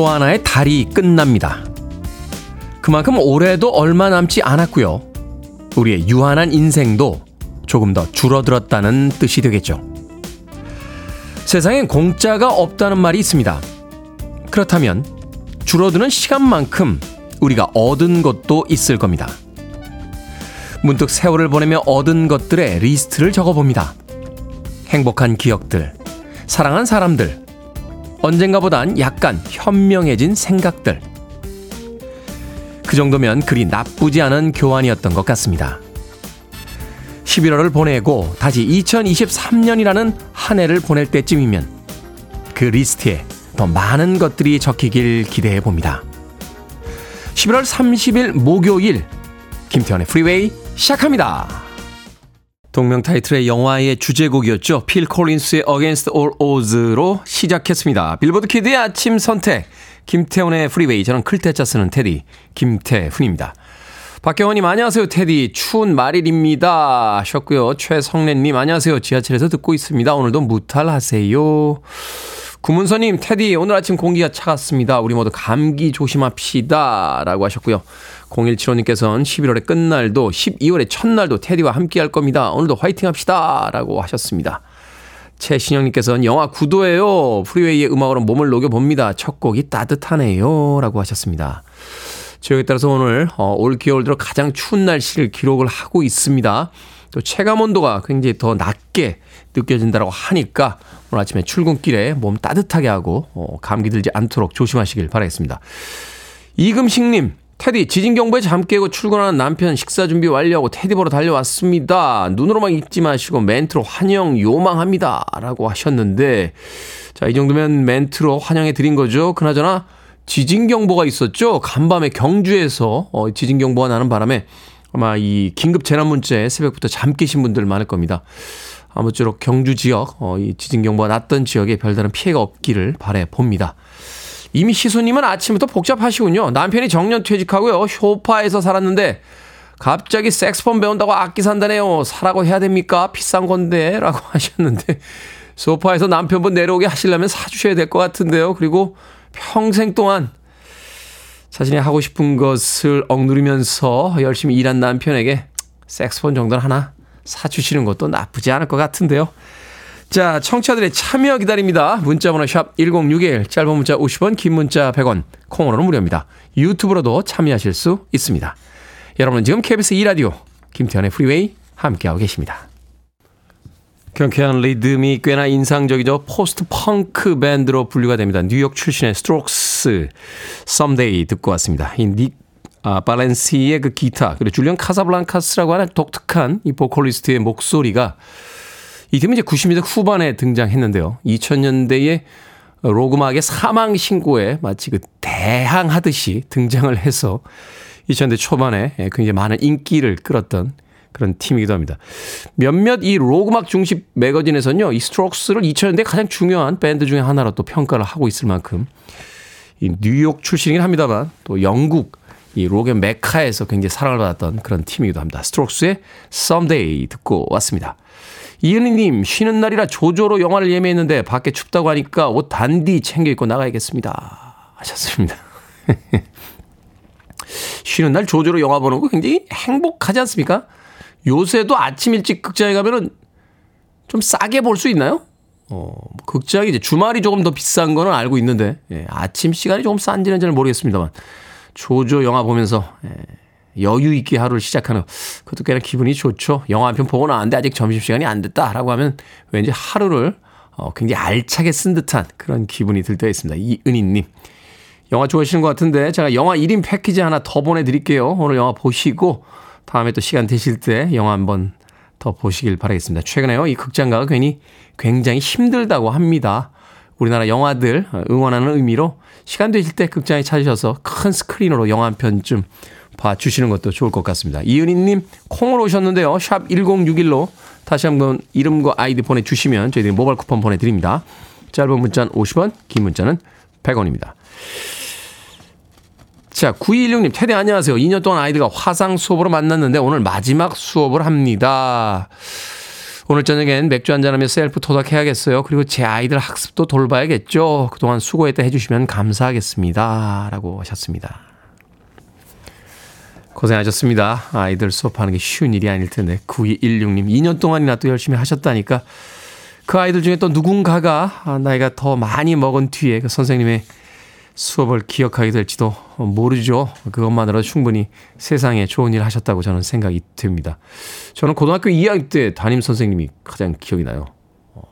또 하나의 달이 끝납니다. 그만큼 올해도 얼마 남지 않았고요. 우리의 유한한 인생도 조금 더 줄어들었다는 뜻이 되겠죠. 세상엔 공짜가 없다는 말이 있습니다. 그렇다면 줄어드는 시간만큼 우리가 얻은 것도 있을 겁니다. 문득 세월을 보내며 얻은 것들의 리스트를 적어봅니다. 행복한 기억들, 사랑한 사람들, 언젠가보단 약간 현명해진 생각들. 그 정도면 그리 나쁘지 않은 교환이었던 것 같습니다. 11월을 보내고 다시 2023년이라는 한 해를 보낼 때쯤이면 그 리스트에 더 많은 것들이 적히길 기대해 봅니다. 11월 30일 목요일 김태훈의 프리웨이 시작합니다. 동명 타이틀의 영화의 주제곡이었죠. 필 콜린스의 Against All Odds로 시작했습니다. 빌보드 kid의 아침 선택 김태훈의 프리웨이 저는 클 태 자 쓰는 테디 김태훈입니다. 박경원님 안녕하세요 테디 추운 말일입니다 하셨고요. 최성래님 안녕하세요 지하철에서 듣고 있습니다. 오늘도 무탈하세요. 구문서님 테디 오늘 아침 공기가 차갑습니다. 우리 모두 감기 조심합시다 라고 하셨고요. 0175님께서는 11월의 끝날도 12월의 첫날도 테디와 함께 할 겁니다. 오늘도 화이팅 합시다. 라고 하셨습니다. 최신영님께서는 영화 구도예요. 프리웨이의 음악으로 몸을 녹여봅니다. 첫 곡이 따뜻하네요. 라고 하셨습니다. 지역에 따라서 오늘 어, 올 겨울 들어 가장 추운 날씨를 기록을 하고 있습니다. 또 체감 온도가 굉장히 더 낮게 느껴진다고 하니까 오늘 아침에 출근길에 몸 따뜻하게 하고 어, 감기 들지 않도록 조심하시길 바라겠습니다. 이금식님 테디 지진 경보에 잠 깨고 출근하는 남편 식사 준비 완료하고 테디 보러 달려왔습니다. 눈으로만 읽지 마시고 멘트로 환영 요망합니다라고 하셨는데 자 이 정도면 멘트로 환영해 드린 거죠. 그나저나 지진 경보가 있었죠. 간밤에 경주에서 어, 지진 경보가 나는 바람에 아마 이 긴급 재난 문자에 새벽부터 잠 깨신 분들 많을 겁니다. 아무쪼록 경주 지역 어, 이 지진 경보가 났던 지역에 별다른 피해가 없기를 바래 봅니다. 이미 시소님은 아침부터 복잡하시군요. 남편이 정년 퇴직하고요. 쇼파에서 살았는데 갑자기 섹스폰 배운다고 악기 산다네요. 사라고 해야 됩니까? 비싼 건데. 라고 하셨는데 소파에서 남편분 내려오게 하시려면 사주셔야 될 것 같은데요. 그리고 평생 동안 자신이 하고 싶은 것을 억누르면서 열심히 일한 남편에게 섹스폰 정도는 하나 사주시는 것도 나쁘지 않을 것 같은데요. 자, 청취자들의 참여 기다립니다. 문자번호 샵 1061, 짧은 문자 50원, 긴 문자 100원, 콩으로는 무료입니다. 유튜브로도 참여하실 수 있습니다. 여러분은 지금 KBS 2라디오 김태훈의 프리웨이 함께하고 계십니다. 경쾌한 리듬이 꽤나 인상적이죠. 포스트 펑크 밴드로 분류가 됩니다. 뉴욕 출신의 스트록스, Someday 듣고 왔습니다. 이 닉, 아, 발렌시의 그 기타, 그리고 줄리언 카사블랑카스라고 하는 독특한 이 보컬리스트의 목소리가 이 팀은 이제 90년대 후반에 등장했는데요. 2000년대에 록 음악의 사망 신고에 마치 그 대항하듯이 등장을 해서 2000년대 초반에 굉장히 많은 인기를 끌었던 그런 팀이기도 합니다. 몇몇 이 록 음악 중심 매거진에서는요, 이 스트록스를 2000년대 가장 중요한 밴드 중에 하나로 또 평가를 하고 있을 만큼 이 뉴욕 출신이긴 합니다만 또 영국 이 록의 메카에서 굉장히 사랑을 받았던 그런 팀이기도 합니다. 스트록스의 Someday 듣고 왔습니다. 이은희님, 쉬는 날이라 조조로 영화를 예매했는데 밖에 춥다고 하니까 옷 단디 챙겨 입고 나가야겠습니다. 하셨습니다. 쉬는 날 조조로 영화 보는 거 굉장히 행복하지 않습니까? 요새도 아침 일찍 극장에 가면은 좀 싸게 볼 수 있나요? 어, 극장이 이제 주말이 조금 더 비싼 거는 알고 있는데, 예, 아침 시간이 조금 싼지는 잘 모르겠습니다만, 조조 영화 보면서, 예, 여유 있게 하루를 시작하는 그것도 꽤나 기분이 좋죠. 영화 한 편 보고 나왔는데 아직 점심시간이 안 됐다라고 하면 왠지 하루를 어, 굉장히 알차게 쓴 듯한 그런 기분이 들 때가 있습니다. 이은희님. 영화 좋아하시는 것 같은데 제가 영화 1인 패키지 하나 더 보내드릴게요. 오늘 영화 보시고 다음에 또 시간 되실 때 영화 한번 더 보시길 바라겠습니다. 최근에요. 이 극장가가 괜히 굉장히 힘들다고 합니다. 우리나라 영화들 응원하는 의미로 시간 되실 때 극장에 찾으셔서 큰 스크린으로 영화 한 편쯤 봐주시는 것도 좋을 것 같습니다. 이은희님 콩으로 오셨는데요. 샵 1061로 다시 한번 이름과 아이디 보내주시면 저희들이 모바일 쿠폰 보내드립니다. 짧은 문자는 50원, 긴 문자는 100원입니다. 자, 9216님, 태대 안녕하세요. 2년 동안 아이들과 화상 수업으로 만났는데 오늘 마지막 수업을 합니다. 오늘 저녁엔 맥주 한잔하며 셀프 토닥해야겠어요. 그리고 제 아이들 학습도 돌봐야겠죠. 그동안 수고했다 해주시면 감사하겠습니다. 라고 하셨습니다. 고생하셨습니다. 아이들 수업하는 게 쉬운 일이 아닐 텐데. 9216님, 2년 동안이나 또 열심히 하셨다니까 그 아이들 중에 또 누군가가 나이가 더 많이 먹은 뒤에 그 선생님의 수업을 기억하게 될지도 모르죠. 그것만으로도 충분히 세상에 좋은 일 하셨다고 저는 생각이 됩니다. 저는 고등학교 2학년 때 담임 선생님이 가장 기억이 나요. 어,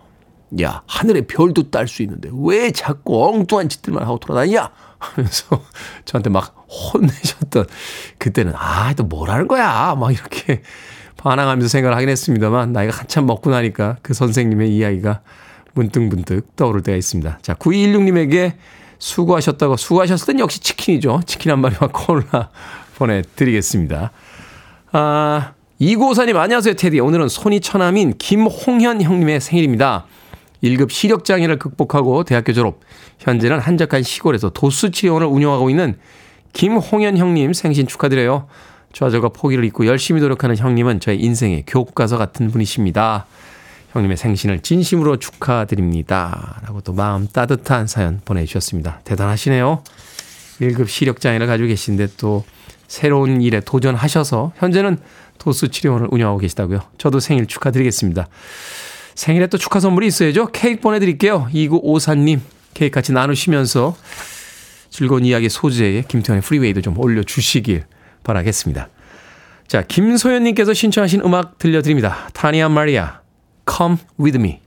야, 하늘에 별도 딸 수 있는데 왜 자꾸 엉뚱한 짓들만 하고 돌아다니냐? 하면서 저한테 막 혼내셨던 그때는 아, 또 뭐라는 거야? 막 이렇게 반항하면서 생각을 하긴 했습니다만 나이가 한참 먹고 나니까 그 선생님의 이야기가 문득문득 떠오를 때가 있습니다. 자, 9216님에게 수고하셨다고 수고하셨을 땐 역시 치킨이죠. 치킨 한 마리와 콜라 보내드리겠습니다. 아, 이고사님 안녕하세요 테디. 오늘은 손이 처남인 김홍현 형님의 생일입니다. 1급 시력장애를 극복하고 대학교 졸업. 현재는 한적한 시골에서 도수치료원을 운영하고 있는 김홍현 형님 생신 축하드려요. 좌절과 포기를 잊고 열심히 노력하는 형님은 저의 인생의 교과서 같은 분이십니다. 형님의 생신을 진심으로 축하드립니다. 라고 또 마음 따뜻한 사연 보내주셨습니다. 대단하시네요. 1급 시력장애를 가지고 계신데 또 새로운 일에 도전하셔서 현재는 도수 치료원을 운영하고 계시다고요. 저도 생일 축하드리겠습니다. 생일에 또 축하 선물이 있어야죠. 케이크 보내드릴게요. 2954님 케이크 같이 나누시면서 즐거운 이야기 소재에 김태현의 프리웨이도 좀 올려주시길 바라겠습니다. 자, 김소연님께서 신청하신 음악 들려드립니다. 타니아 마리아, Come With Me.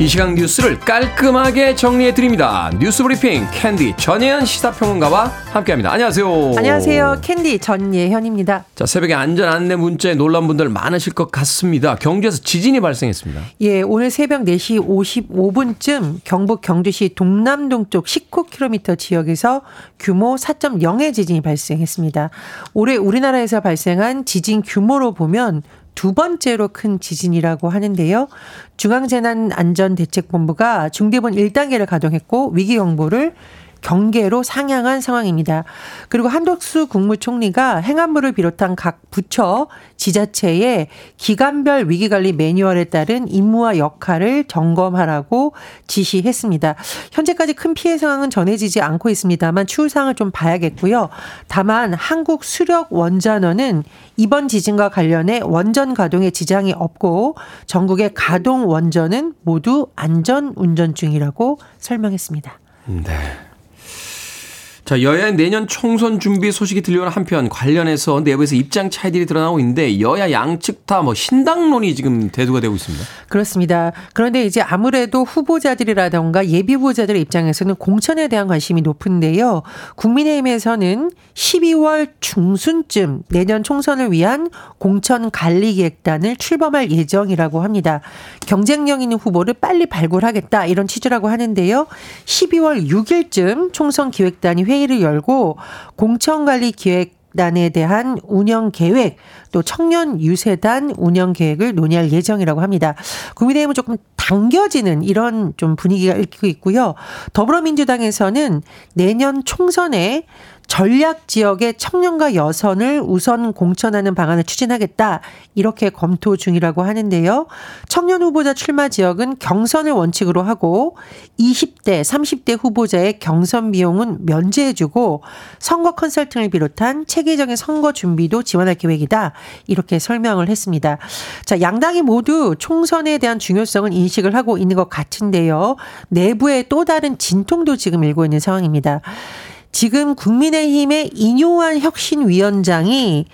이 시간 뉴스를 깔끔하게 정리해 드립니다. 뉴스 브리핑 캔디 전예현 시사평론가와 함께합니다. 안녕하세요. 안녕하세요. 캔디 전예현입니다. 자 새벽에 안전 안내 문자에 놀란 분들 많으실 것 같습니다. 경주에서 지진이 발생했습니다. 예, 오늘 새벽 4시 55분쯤 경북 경주시 동남동 쪽 19km 지역에서 규모 4.0의 지진이 발생했습니다. 올해 우리나라에서 발생한 지진 규모로 보면 두 번째로 큰 지진이라고 하는데요. 중앙재난안전대책본부가 중대본 1단계를 가동했고 위기 경보를 경계로 상향한 상황입니다. 그리고 한덕수 국무총리가 행안부를 비롯한 각 부처, 지자체의 기간별 위기관리 매뉴얼에 따른 임무와 역할을 점검하라고 지시했습니다. 현재까지 큰 피해 상황은 전해지지 않고 있습니다만 추후 상황을 좀 봐야겠고요. 다만 한국 수력 원전원은 이번 지진과 관련해 원전 가동에 지장이 없고 전국의 가동 원전은 모두 안전 운전 중이라고 설명했습니다. 네. 자, 여야 내년 총선 준비 소식이 들려오는 한편 관련해서 내부에서 입장 차이들이 드러나고 있는데 여야 양측 다 뭐 신당론이 지금 대두가 되고 있습니다. 그렇습니다. 그런데 이제 아무래도 후보자들이라던가 예비 후보자들의 입장에서는 공천에 대한 관심이 높은데요. 국민의힘에서는 12월 중순쯤 내년 총선을 위한 공천 관리 계획단을 출범할 예정이라고 합니다. 경쟁력 있는 후보를 빨리 발굴하겠다 이런 취지라고 하는데요. 12월 6일쯤 총선 기획단이 회의 회의를 열고 공천관리 기획 단에 대한 운영 계획 또 청년 유세단 운영 계획을 논의할 예정이라고 합니다. 국민의힘은 조금 당겨지는 이런 좀 분위기가 읽히고 있고요. 더불어민주당에서는 내년 총선에 전략 지역의 청년과 여성을 우선 공천하는 방안을 추진하겠다. 이렇게 검토 중이라고 하는데요. 청년 후보자 출마 지역은 경선을 원칙으로 하고 20대, 30대 후보자의 경선 비용은 면제해주고 선거 컨설팅을 비롯한 체계적인 선거 준비도 지원할 계획이다. 이렇게 설명을 했습니다. 자, 양당이 모두 총선에 대한 중요성을 인식을 하고 있는 것 같은데요. 내부에 또 다른 진통도 지금 일고 있는 상황입니다. 지금 국민의힘의 인요한 혁신위원장이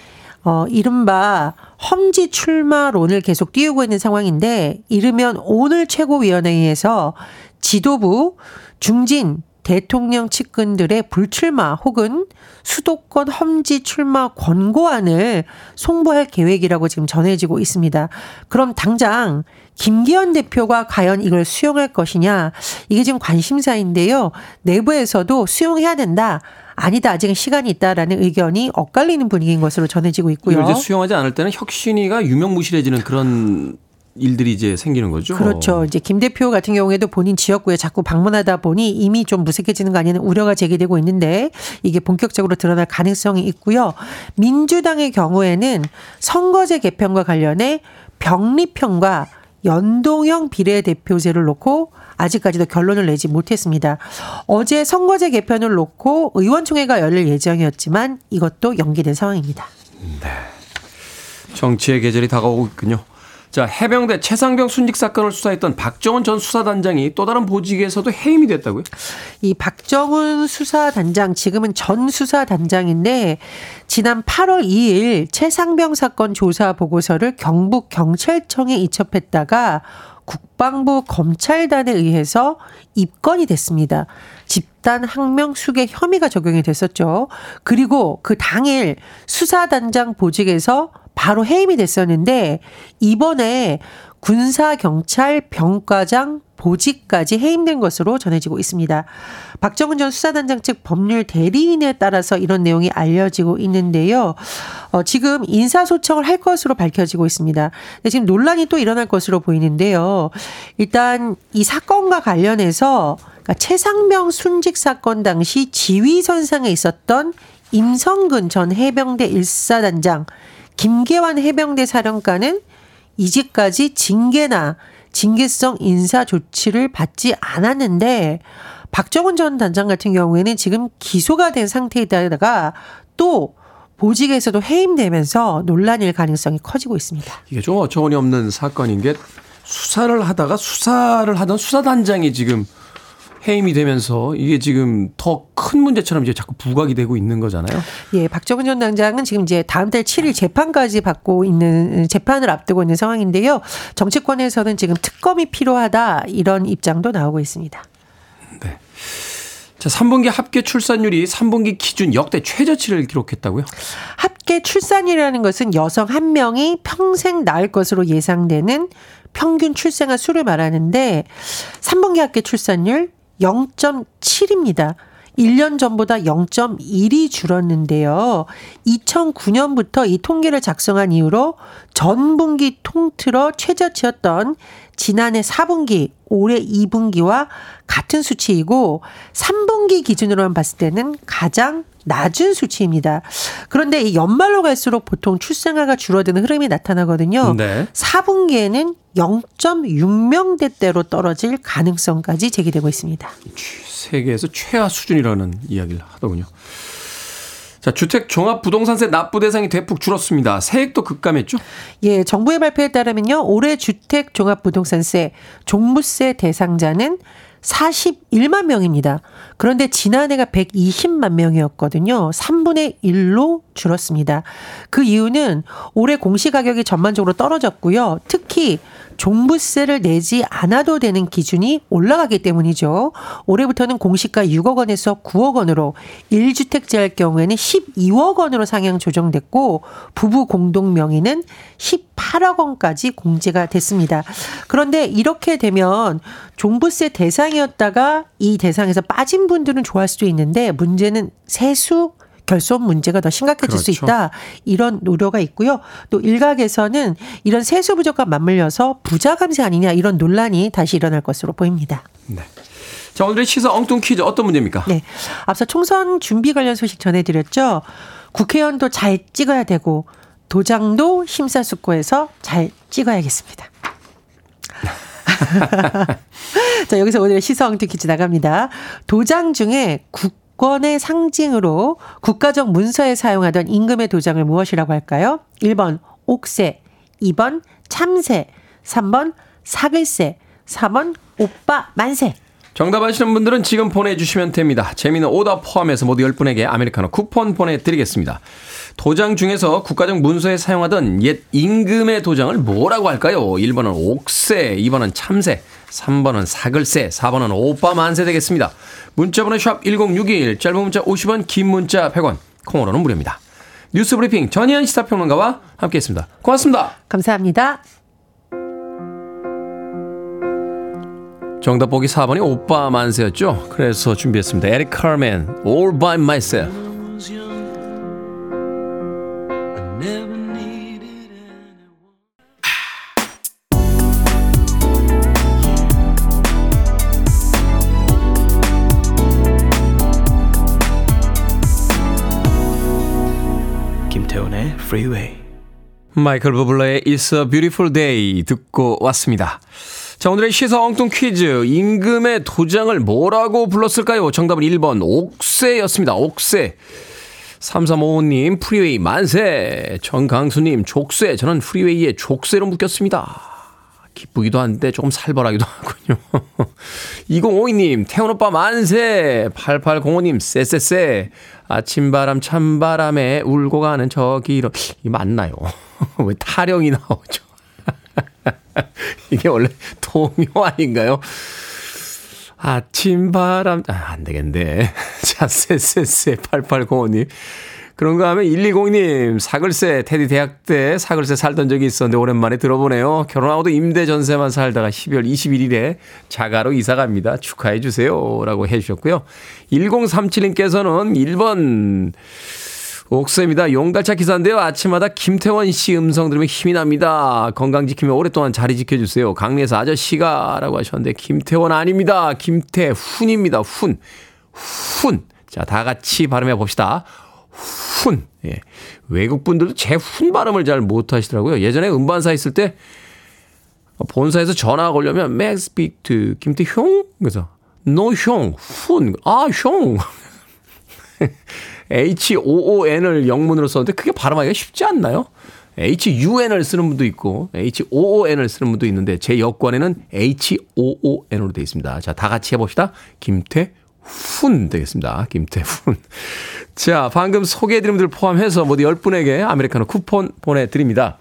어, 이른바 험지 출마론을 계속 띄우고 있는 상황인데, 이르면 오늘 최고위원회에서 지도부, 중진, 대통령 측근들의 불출마 혹은 수도권 험지 출마 권고안을 송부할 계획이라고 지금 전해지고 있습니다. 그럼 당장 김기현 대표가 과연 이걸 수용할 것이냐 이게 지금 관심사인데요. 내부에서도 수용해야 된다. 아니다. 아직은 시간이 있다라는 의견이 엇갈리는 분위기인 것으로 전해지고 있고요. 이제 수용하지 않을 때는 혁신이가 유명무실해지는 그런 일들이 이제 생기는 거죠. 그렇죠. 이제 김 대표 같은 경우에도 본인 지역구에 자꾸 방문하다 보니 이미 좀 무색해지는 거 아니냐는 우려가 제기되고 있는데 이게 본격적으로 드러날 가능성이 있고요. 민주당의 경우에는 선거제 개편과 관련해 병리편과 연동형 비례대표제를 놓고 아직까지도 결론을 내지 못했습니다. 어제 선거제 개편을 놓고 의원총회가 열릴 예정이었지만 이것도 연기된 상황입니다. 네. 정치의 계절이 다가오고 있군요. 자, 해병대 최상병 순직 사건을 수사했던 박정훈 전 수사단장이 또 다른 보직에서도 해임이 됐다고요? 이 박정훈 수사단장, 지금은 전 수사단장인데, 지난 8월 2일 최상병 사건 조사 보고서를 경북 경찰청에 이첩했다가 국방부 검찰단에 의해서 입건이 됐습니다. 집단 항명 수괴 혐의가 적용이 됐었죠. 그리고 그 당일 수사단장 보직에서 바로 해임이 됐었는데 이번에 군사경찰 병과장 보직까지 해임된 것으로 전해지고 있습니다. 박정훈 전 수사단장 측 법률 대리인에 따라서 이런 내용이 알려지고 있는데요. 어, 지금 인사소청을 할 것으로 밝혀지고 있습니다. 지금 논란이 또 일어날 것으로 보이는데요. 일단 이 사건과 관련해서 그러니까 최상병 순직 사건 당시 지휘선상에 있었던 임성근 전 해병대 1사단장 김계환 해병대 사령관은 이제까지 징계나 징계성 인사 조치를 받지 않았는데 박정훈 전 단장 같은 경우에는 지금 기소가 된 상태에다가 또 보직에서도 해임되면서 논란일 가능성이 커지고 있습니다. 이게 좀 어처구니 없는 사건인 게 수사를 하다가 수사를 하던 수사단장이 지금 해임이 되면서 이게 지금 더 큰 문제처럼 이제 자꾸 부각이 되고 있는 거잖아요. 예, 박정훈 전 당장은 지금 이제 다음 달 7일 재판까지 받고 있는 재판을 앞두고 있는 상황인데요. 정치권에서는 지금 특검이 필요하다 이런 입장도 나오고 있습니다. 네. 자, 3분기 합계 출산율이 3분기 기준 역대 최저치를 기록했다고요? 합계 출산이라는 것은 여성 한 명이 평생 낳을 것으로 예상되는 평균 출생아 수를 말하는데 3분기 합계 출산율 0.7입니다. 1년 전보다 0.1이 줄었는데요. 2009년부터 이 통계를 작성한 이후로 전 분기 통틀어 최저치였던 지난해 4분기, 올해 2분기와 같은 수치이고 3분기 기준으로만 봤을 때는 가장 낮은 수치입니다. 그런데 이 연말로 갈수록 보통 출생아가 줄어드는 흐름이 나타나거든요. 네. 4분기에는 0.6명대대로 떨어질 가능성까지 제기되고 있습니다. 세계에서 최하 수준이라는 이야기를 하더군요. 자, 주택 종합 부동산세 납부 대상이 대폭 줄었습니다. 세액도 급감했죠? 예, 정부의 발표에 따르면요. 올해 주택 종합 부동산세 종부세 대상자는 41만 명입니다. 그런데 지난해가 120만 명이었거든요. 3분의 1로 줄었습니다. 그 이유는 올해 공시 가격이 전반적으로 떨어졌고요. 특히 종부세를 내지 않아도 되는 기준이 올라가기 때문이죠. 올해부터는 공시가 6억 원에서 9억 원으로 1주택자일 경우에는 12억 원으로 상향 조정됐고 부부 공동 명의는 18억 원까지 공제가 됐습니다. 그런데 이렇게 되면 종부세 대상이었다가 이 대상에서 빠진 분 들은 좋아할 수도 있는데 문제는 세수 결손 문제가 더 심각해질 그렇죠. 수 있다. 이런 우려가 있고요. 또 일각에서는 이런 세수 부족과 맞물려서 부자 감세 아니냐 이런 논란이 다시 일어날 것으로 보입니다. 네. 자, 오늘의 시사 엉뚱 퀴즈 어떤 문제입니까? 네. 앞서 총선 준비 관련 소식 전해드렸죠. 국회의원도 잘 찍어야 되고 도장도 심사숙고해서 잘 찍어야겠습니다. 자, 여기서 오늘의 엉뚱 퀴즈 나갑니다. 도장 중에 국 국권의 상징으로 국가적 문서에 사용하던 임금의 도장을 무엇이라고 할까요? 1번 옥세, 2번 참새, 3번 사글세, 4번 오빠 만세. 정답 아시는 분들은 지금 보내주시면 됩니다. 재미는 오답 포함해서 모두 10분에게 아메리카노 쿠폰 보내드리겠습니다. 도장 중에서 국가적 문서에 사용하던 옛 임금의 도장을 뭐라고 할까요? 1번은 옥새, 2번은 참새, 3번은 사글새, 4번은 오빠 만세 되겠습니다. 문자번호 샵 1061, 짧은 문자 50원, 긴 문자 100원, 콩으로는 무료입니다. 뉴스 브리핑 전희연 시사평론가와 함께했습니다. 고맙습니다. 감사합니다. 정답 보기 4번이 오빠 만세였죠. 그래서 준비했습니다. 에릭 카르맨, All by myself. 김태훈의 Freeway. 마이클 부블레의 It's a Beautiful Day 듣고 왔습니다. 자, 오늘의 시사 엉뚱 퀴즈. 임금의 도장을 뭐라고 불렀을까요? 정답은 1번 옥새였습니다. 옥새. 3355님, 프리웨이 만세. 정강수님, 족쇄. 저는 프리웨이에 족쇄로 묶였습니다. 기쁘기도 한데 조금 살벌하기도 하군요. 2052님, 태훈 오빠 만세! 8805님, 쎄쎄쎄. 아침바람, 찬바람에 울고 가는 저 길어. 이 맞나요? 왜 타령이 나오죠? 이게 원래 동요 아닌가요? 아침바람, 아, 안 되겠네. 자, 쎄쎄쎄, 8805님. 그런가 하면 120님, 사글세, 테디 대학 때 사글세 살던 적이 있었는데 오랜만에 들어보네요. 결혼하고도 임대 전세만 살다가 12월 21일에 자가로 이사 갑니다. 축하해 주세요. 라고 해 주셨고요. 1037님께서는 1번, 옥새입니다. 용달차 기사인데요. 아침마다 김태원 씨 음성 들으면 힘이 납니다. 건강 지키며 오랫동안 자리 지켜주세요. 강리에서 아저씨가 라고 하셨는데 김태원 아닙니다. 김태훈입니다. 훈. 훈. 자, 다 같이 발음해 봅시다. 훈. 예. 외국 분들도 제 훈 발음을 잘 못하시더라고요. 예전에 음반사 있을 때 본사에서 전화가 걸려면 May I speak to 김태형 그래서 No 형, 훈. 아, 형. H-O-O-N을 영문으로 썼는데 그게 발음하기가 쉽지 않나요? H-U-N을 쓰는 분도 있고 H-O-O-N을 쓰는 분도 있는데 제 여권에는 H-O-O-N으로 되어 있습니다. 자, 다 같이 해봅시다. 김태 훈 되겠습니다. 김태훈. 자, 방금 소개해드린 분들 포함해서 모두 10분에게 아메리카노 쿠폰 보내드립니다.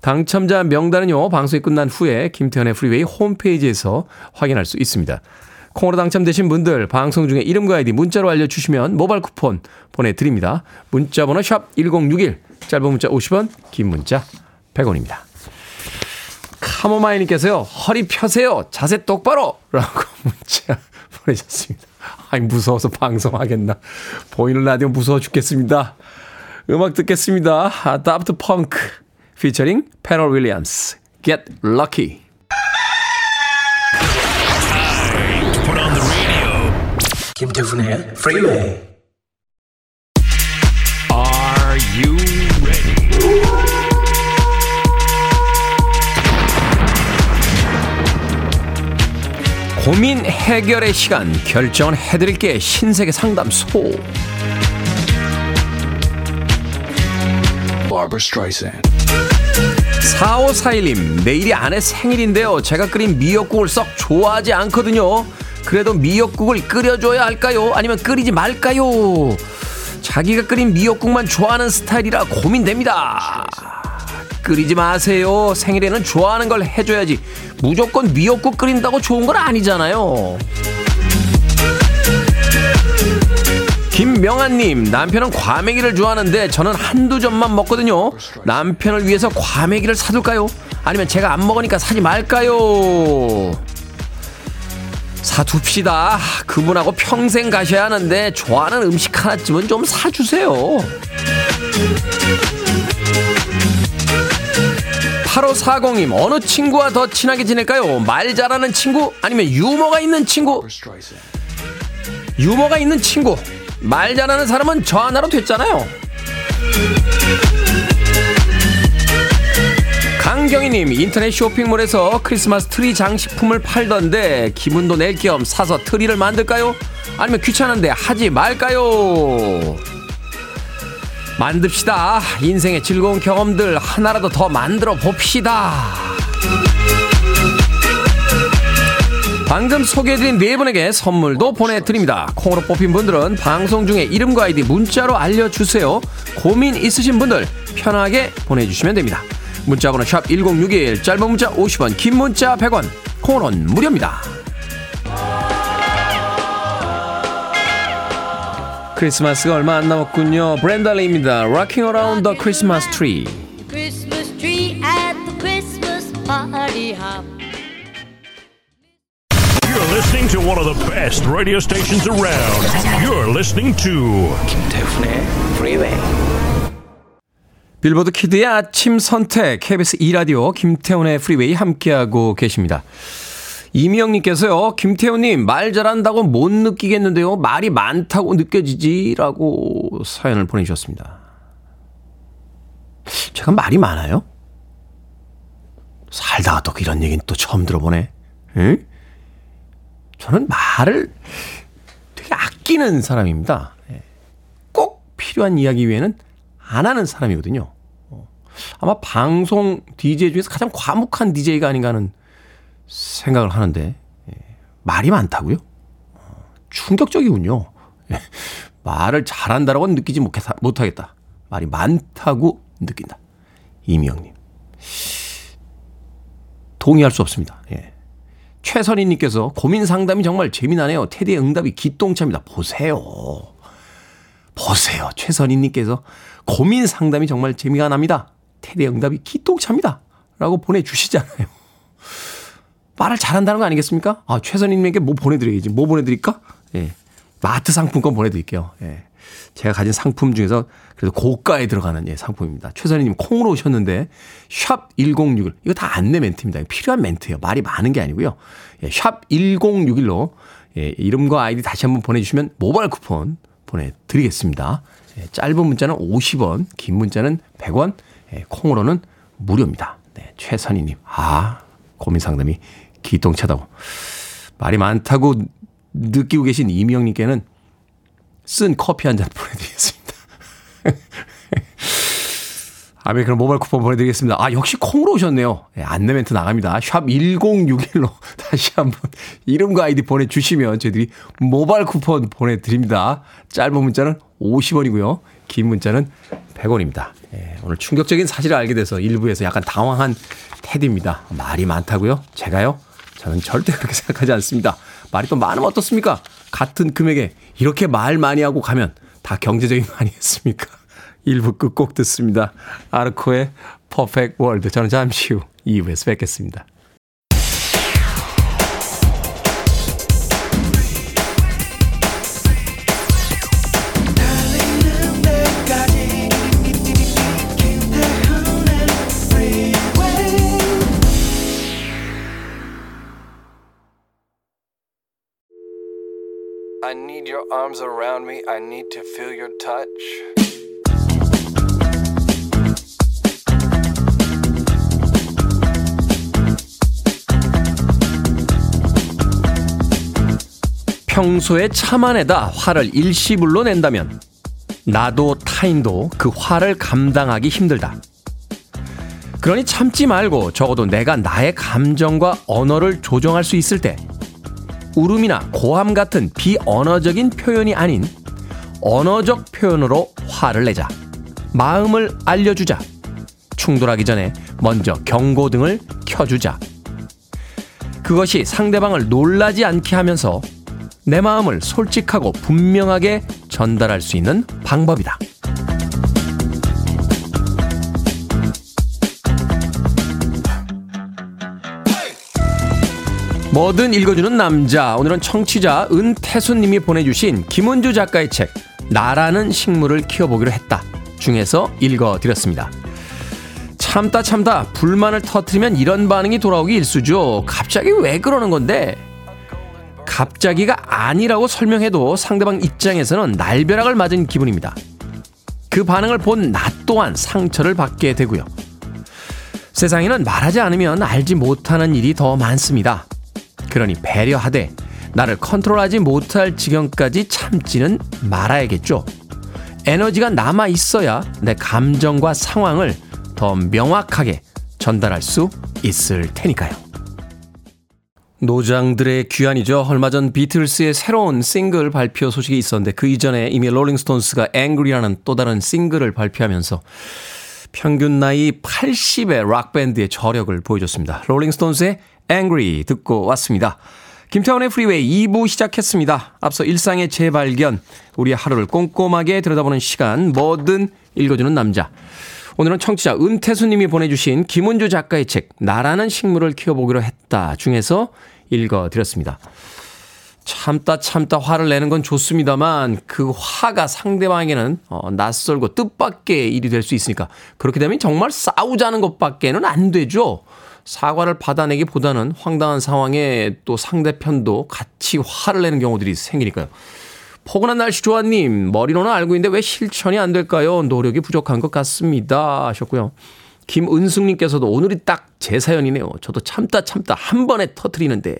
당첨자 명단은요, 방송이 끝난 후에 김태훈의 프리웨이 홈페이지에서 확인할 수 있습니다. 콩으로 당첨되신 분들 방송 중에 이름과 아이디 문자로 알려주시면 모바일 쿠폰 보내드립니다. 문자 번호 샵 1061, 짧은 문자 50원, 긴 문자 100원입니다. 카모마이님께서요, 허리 펴세요. 자세 똑바로! 라고 문자 보내셨습니다. 아니, 무서워서 방송하겠나. 보이는 라디오 무서워 죽겠습니다. 음악 듣겠습니다. 아, 다프트 펑크 피처링 패럴 윌리엄스 Get Lucky 김태훈의 Freeway Are you 고민 해결의 시간. 결정을 해드릴게. 신세계 상담소. 4541님 내일이 아내 생일인데요. 제가 끓인 미역국을 썩 좋아하지 않거든요. 그래도 미역국을 끓여줘야 할까요? 아니면 끓이지 말까요? 자기가 끓인 미역국만 좋아하는 스타일이라 고민됩니다 끓이지 마세요. 생일에는 좋아하는 걸 해줘야지. 무조건 미역국 끓인다고 좋은 건 아니잖아요. 김명아님, 남편은 과메기를 좋아하는데 저는 한두 점만 먹거든요. 남편을 위해서 과메기를 사둘까요? 아니면 제가 안 먹으니까 사지 말까요? 사둡시다. 그분하고 평생 가셔야 하는데 좋아하는 음식 하나쯤은 좀 사주세요. 8540님, 어느 친구와 더 친하게 지낼까요? 말 잘하는 친구? 아니면 유머가 있는 친구? 유머가 있는 친구. 말 잘하는 사람은 저 하나로 됐잖아요. 강경희님, 인터넷 쇼핑몰에서 크리스마스 트리 장식품을 팔던데 기분도 낼 겸 사서 트리를 만들까요? 아니면 귀찮은데 하지 말까요? 만듭시다. 인생의 즐거운 경험들 하나라도 더 만들어 봅시다. 방금 소개해드린 네 분에게 선물도 보내드립니다. 콩으로 뽑힌 분들은 방송 중에 이름과 아이디 문자로 알려주세요. 고민 있으신 분들 편하게 보내주시면 됩니다. 문자번호 샵 1061, 짧은 문자 50원, 긴 문자 100원, 콩은 무료입니다. 크리스마스가 얼마 안 남았군요. 브렌달리입니다. Rocking Around the Christmas Tree. Christmas tree at the Christmas party hop. You're listening to one of the best radio stations around. You're listening to 김태훈의 Freeway. 빌보드 kid의 아침 선택 KBS 2라디오 김태훈의 Freeway 함께하고 계십니다. 이미영님께서요, 김태훈님, 말 잘한다고 못 느끼겠는데요. 말이 많다고 느껴지지 라고 사연을 보내주셨습니다. 제가 말이 많아요? 살다가 또 이런 얘기는 또 처음 들어보네. 응? 저는 말을 되게 아끼는 사람입니다. 예. 꼭 필요한 이야기 외에는 안 하는 사람이거든요. 어. 아마 방송 DJ 중에서 가장 과묵한 DJ가 아닌가 하는 생각을 하는데, 예. 말이 많다고요? 어, 충격적이군요. 예. 말을 잘한다라고는 느끼지 못하겠다. 말이 많다고 느낀다. 이미영님. 동의할 수 없습니다. 예. 최선희님께서 고민 상담이 정말 재미나네요. 테디의 응답이 기똥차입니다. 보세요. 보세요. 최선희님께서 고민 상담이 정말 재미가 납니다. 테디의 응답이 기똥차입니다. 라고 보내주시잖아요. 말을 잘한다는 거 아니겠습니까? 아, 최선희님에게 뭐 보내드려야지. 뭐 보내드릴까? 예. 마트 상품권 보내드릴게요. 예. 제가 가진 상품 중에서 그래도 고가에 들어가는 예, 상품입니다. 최선희님 콩으로 오셨는데 샵 1061. 이거 다 안내 멘트입니다. 필요한 멘트예요. 말이 많은 게 아니고요. 예, 샵 1061로 예, 이름과 아이디 다시 한번 보내주시면 모바일 쿠폰 보내드리겠습니다. 예, 짧은 문자는 50원, 긴 문자는 100원, 예, 콩으로는 무료입니다. 네, 최선희님. 아, 고민 상담이 기똥차다고. 말이 많다고 느끼고 계신 이미영님께는 쓴 커피 한 잔 보내드리겠습니다. 아메리카노 모바일 쿠폰 보내드리겠습니다. 아, 역시 콩으로 오셨네요. 네, 안내 멘트 나갑니다. 샵 1061로 다시 한번 이름과 아이디 보내주시면 저희들이 모바일 쿠폰 보내드립니다. 짧은 문자는 50원이고요. 긴 문자는 100원입니다. 네, 오늘 충격적인 사실을 알게 돼서 일부에서 약간 당황한 테디입니다. 말이 많다고요? 제가요? 저는 절대 그렇게 생각하지 않습니다. 말이 또 많으면 어떻습니까? 같은 금액에 이렇게 말 많이 하고 가면 다 경제적인 거 아니겠습니까? 1부 끝곡 듣습니다. 아르코의 퍼펙트 월드. 저는 잠시 후 2부에서 뵙겠습니다. I need your arms around me. I need to feel your touch. 평소에 참아내다 화를 일시불로 낸다면 나도 타인도 그 화를 감당하기 힘들다. 그러니 참지 말고 적어도 내가 나의 감정과 언어를 조정할 수 있을 때 울음이나 고함 같은 비언어적인 표현이 아닌 언어적 표현으로 화를 내자. 마음을 알려주자. 충돌하기 전에 먼저 경고등을 켜주자. 그것이 상대방을 놀라지 않게 하면서 내 마음을 솔직하고 분명하게 전달할 수 있는 방법이다. 뭐든 읽어주는 남자. 오늘은 청취자 은태수님이 보내주신 김은주 작가의 책, 나라는 식물을 키워보기로 했다. 중에서 읽어드렸습니다. 참다 참다 불만을 터트리면 이런 반응이 돌아오기 일수죠. 갑자기 왜 그러는 건데? 갑자기가 아니라고 설명해도 상대방 입장에서는 날벼락을 맞은 기분입니다. 그 반응을 본 나 또한 상처를 받게 되고요. 세상에는 말하지 않으면 알지 못하는 일이 더 많습니다. 그러니 배려하되 나를 컨트롤하지 못할 지경까지 참지는 말아야겠죠. 에너지가 남아 있어야 내 감정과 상황을 더 명확하게 전달할 수 있을 테니까요. 노장들의 귀환이죠. 얼마 전 비틀스의 새로운 싱글 발표 소식이 있었는데 그 이전에 이미 롤링스톤스가 앵그리라는 또 다른 싱글을 발표하면서 평균 나이 80의 락밴드의 저력을 보여줬습니다. 롤링스톤스의 Angry 듣고 왔습니다. 김태훈의 Freeway 2부 시작했습니다. 앞서 일상의 재발견, 우리의 하루를 꼼꼼하게 들여다보는 시간, 뭐든 읽어주는 남자. 오늘은 청취자 은태수님이 보내주신 김은주 작가의 책, 나라는 식물을 키워보기로 했다 중에서 읽어드렸습니다. 참다 참다 화를 내는 건 좋습니다만 그 화가 상대방에게는 어, 낯설고 뜻밖의 일이 될 수 있으니까 그렇게 되면 정말 싸우자는 것밖에는 안 되죠. 사과를 받아내기보다는 황당한 상황에 또 상대편도 같이 화를 내는 경우들이 생기니까요. 포근한 날씨 조아님, 머리로는 알고 있는데 왜 실천이 안 될까요? 노력이 부족한 것 같습니다. 하셨고요. 김은숙님께서도 오늘이 딱 제 사연이네요. 저도 참다 참다 한 번에 터트리는데.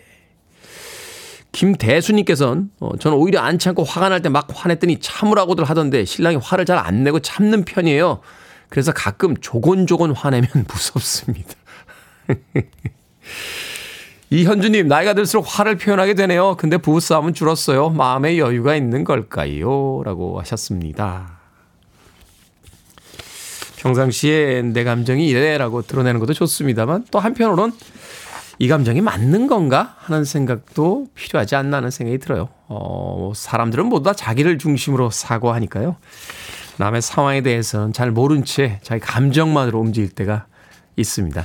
김대수님께서는 어, 저는 오히려 안 참고 화가 날 때 막 화냈더니 참으라고들 하던데 신랑이 화를 잘 안 내고 참는 편이에요. 그래서 가끔 조곤조곤 화내면 무섭습니다. 이현주님, 나이가 들수록 화를 표현하게 되네요. 근데 부부싸움은 줄었어요. 마음의 여유가 있는 걸까요? 라고 하셨습니다. 평상시에 내 감정이 이래라고 드러내는 것도 좋습니다만 또 한편으론 이 감정이 맞는 건가 하는 생각도 필요하지 않나 하는 생각이 들어요. 어, 사람들은 모두 다 자기를 중심으로 사고하니까요. 남의 상황에 대해서는 잘 모른 채 자기 감정만으로 움직일 때가 있습니다.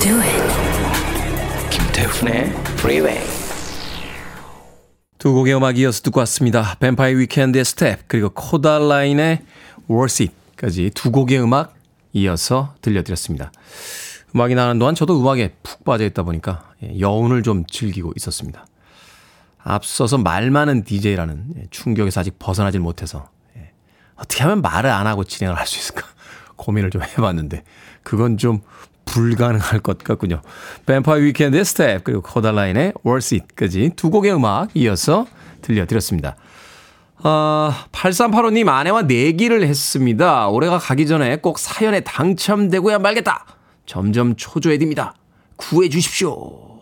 Do it. 김태훈의 Freeway. 두 곡의 음악 이어서 듣고 왔습니다. 뱀파이어 위켄드의 스텝 그리고 코달라인의 Worth It까지 두 곡의 음악 이어서 들려드렸습니다. 음악이 나는 동안 저도 음악에 푹 빠져 있다 보니까 예, 여운을 좀 즐기고 있었습니다. 앞서서 말 많은 DJ라는 예, 충격에서 아직 벗어나질 못해서 예, 어떻게 하면 말을 안 하고 진행을 할 수 있을까 고민을 좀 해봤는데 그건 좀 불가능할 것 같군요. 뱀파이어 위켄드의 스텝 그리고 코달라인의 Worth It까지 두 곡의 음악 이어서 들려드렸습니다. 어, 8385님 아내와 내기를 했습니다. 올해가 가기 전에 꼭 사연에 당첨되고야 말겠다. 점점 초조해집니다. 구해 주십시오.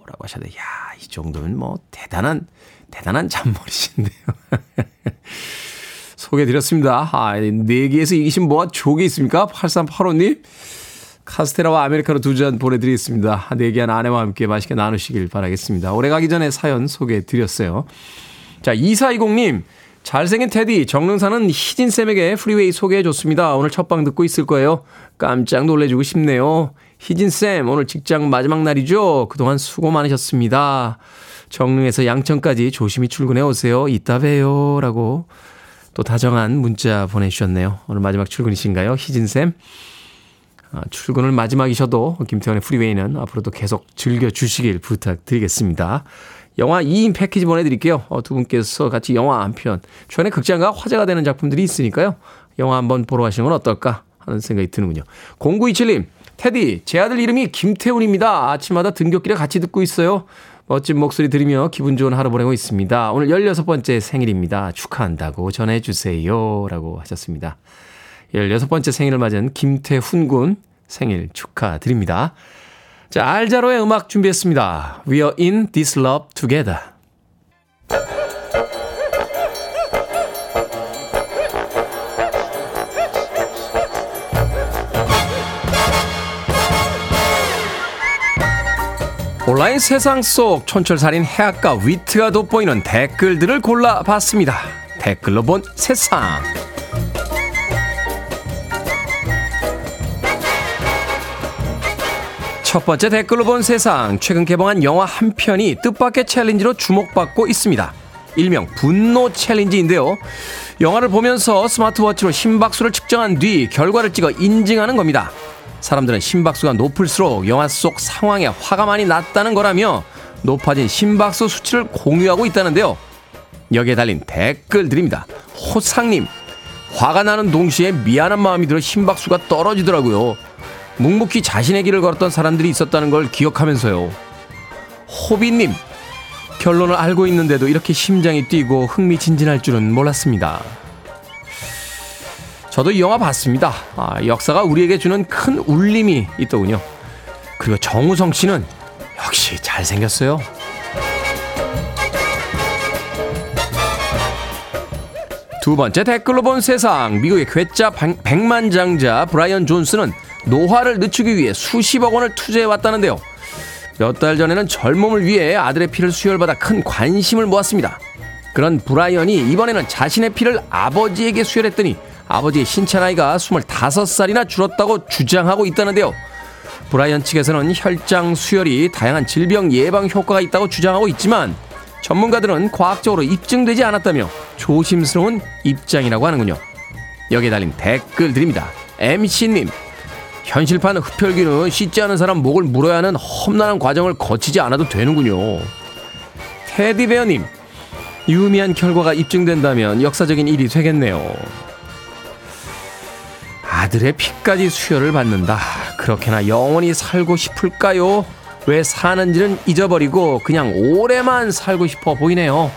라고 하셨는데, 야, 이 정도면 뭐 대단한, 대단한 잔머리신데요. 소개해 드렸습니다. 아, 내기에서 이기신 뭐가 족이 있습니까? 8385님. 카스테라와 아메리카노 두 잔 보내드리겠습니다. 내기한 아내와 함께 맛있게 나누시길 바라겠습니다. 올해 가기 전에 사연 소개해드렸어요. 자, 2420님. 잘생긴 테디, 정릉사는 희진쌤에게 프리웨이 소개해줬습니다. 오늘 첫 방 듣고 있을 거예요. 깜짝 놀래주고 싶네요. 희진쌤, 오늘 직장 마지막 날이죠? 그동안 수고 많으셨습니다. 정릉에서 양천까지 조심히 출근해 오세요. 이따 봬요. 라고 또 다정한 문자 보내주셨네요. 오늘 마지막 출근이신가요? 희진쌤. 아, 출근을 마지막이셔도 김태현의 프리웨이는 앞으로도 계속 즐겨주시길 부탁드리겠습니다. 영화 2인 패키지 보내드릴게요. 어, 두 분께서 같이 영화 한 편, 최근에 극장과 화제가 되는 작품들이 있으니까요. 영화 한번 보러 가시는 건 어떨까 하는 생각이 드는군요. 0927님, 테디, 제 아들 이름이 김태훈입니다. 아침마다 등굣길에 같이 듣고 있어요. 멋진 목소리 들으며 기분 좋은 하루 보내고 있습니다. 오늘 16번째 생일입니다. 축하한다고 전해주세요. 라고 하셨습니다. 16번째 생일을 맞은 김태훈 군 생일 축하드립니다. 자, 알자로의 음악 준비했습니다. We are in this love together. 온라인 세상 속 촌철살인 해학과 위트가 돋보이는 댓글들을 골라봤습니다. 댓글로 본 세상. 첫 번째 댓글로 본 세상. 최근 개봉한 영화 한 편이 뜻밖의 challenge로 주목받고 있습니다. 일명 분노 challenge인데요. 영화를 보면서 스마트워치로 심박수를 측정한 뒤 결과를 찍어 인증하는 겁니다. 사람들은 심박수가 높을수록 영화 속 상황에 화가 많이 났다는 거라며 높아진 심박수 수치를 공유하고 있다는데요. 여기에 달린 댓글들입니다. 호상님, 화가 나는 동시에 미안한 마음이 들어 심박수가 떨어지더라고요. 묵묵히 자신의 길을 걸었던 사람들이 있었다는 걸 기억하면서요. 호비님, 결론을 알고 있는데도 이렇게 심장이 뛰고 흥미진진할 줄은 몰랐습니다. 저도 이 영화 봤습니다. 아, 역사가 우리에게 주는 큰 울림이 있더군요. 그리고 정우성 씨는 역시 잘생겼어요. 두 번째 댓글로 본 세상. 미국의 괴짜 백만장자 브라이언 존스는 노화를 늦추기 위해 수십억 원을 투자해 왔다는데요. 몇 달 전에는 젊음을 위해 아들의 피를 수혈받아 큰 관심을 모았습니다. 그런 브라이언이 이번에는 자신의 피를 아버지에게 수혈했더니 아버지의 신체 나이가 25살이나 줄었다고 주장하고 있다는데요. 브라이언 측에서는 혈장 수혈이 다양한 질병 예방 효과가 있다고 주장하고 있지만 전문가들은 과학적으로 입증되지 않았다며 조심스러운 입장이라고 하는군요. 여기에 달린 댓글 드립니다. MC님, 현실판 흡혈귀는 씻지 않은 사람 목을 물어야 하는 험난한 과정을 거치지 않아도 되는군요. 테디베어님, 유의미한 결과가 입증된다면 역사적인 일이 되겠네요. 아들의 피까지 수혈을 받는다. 그렇게나 영원히 살고 싶을까요? 왜 사는지는 잊어버리고 그냥 오래만 살고 싶어 보이네요.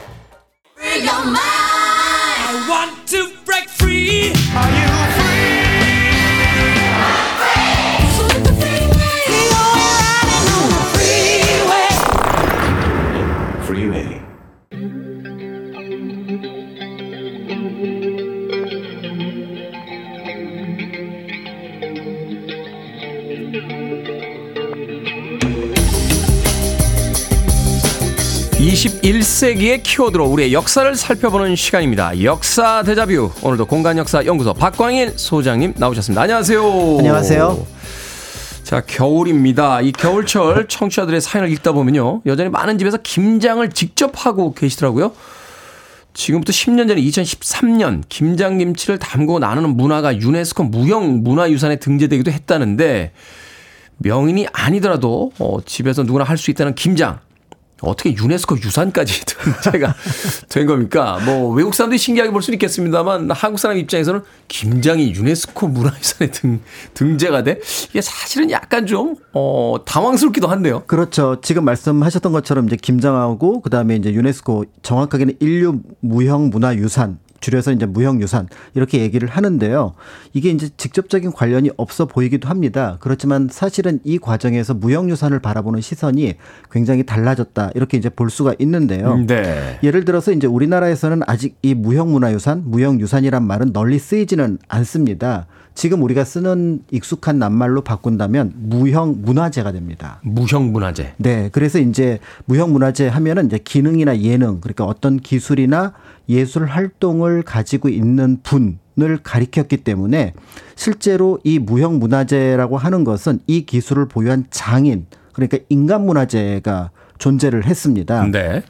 21세기의 키워드로 우리의 역사를 살펴보는 시간입니다. 역사 대자뷰. 오늘도 공간 역사 연구소 박광일 소장님 나오셨습니다. 안녕하세요. 안녕하세요. 자, 겨울입니다. 이 겨울철 청취자들의 사연을 읽다 보면요. 여전히 많은 집에서 김장을 직접 하고 계시더라고요. 지금부터 10년 전에 2013년 김장김치를 담고 나누는 문화가 유네스코 무형 문화유산에 등재되기도 했다는데 명인이 아니더라도 어, 집에서 누구나 할 수 있다는 김장 어떻게 유네스코 유산까지 등재가 된 겁니까? 뭐 외국 사람들이 신기하게 볼 수는 있겠습니다만 한국 사람 입장에서는 김장이 유네스코 문화유산에 등 등재가 돼 이게 사실은 약간 좀 어, 당황스럽기도 한데요. 그렇죠. 지금 말씀하셨던 것처럼 이제 김장하고 그다음에 이제 유네스코 정확하게는 인류 무형 문화유산 줄여서 이제 무형유산 이렇게 얘기를 하는데요. 이게 이제 직접적인 관련이 없어 보이기도 합니다. 그렇지만 사실은 이 과정에서 무형유산을 바라보는 시선이 굉장히 달라졌다 이렇게 이제 볼 수가 있는데요. 네. 예를 들어서 이제 우리나라에서는 아직 이 무형문화유산, 무형유산이란 말은 널리 쓰이지는 않습니다. 지금 우리가 쓰는 익숙한 낱말로 바꾼다면 무형 문화재가 됩니다. 무형 문화재. 네. 그래서 이제 무형 문화재 하면은 이제 기능이나 예능, 그러니까 어떤 기술이나 예술 활동을 가지고 있는 분 을 가리켰기 때문에 실제로 이 무형 문화재라고 하는 것은 이 기술을 보유한 장인, 그러니까 인간 문화재가 존재를 했습니다. 네.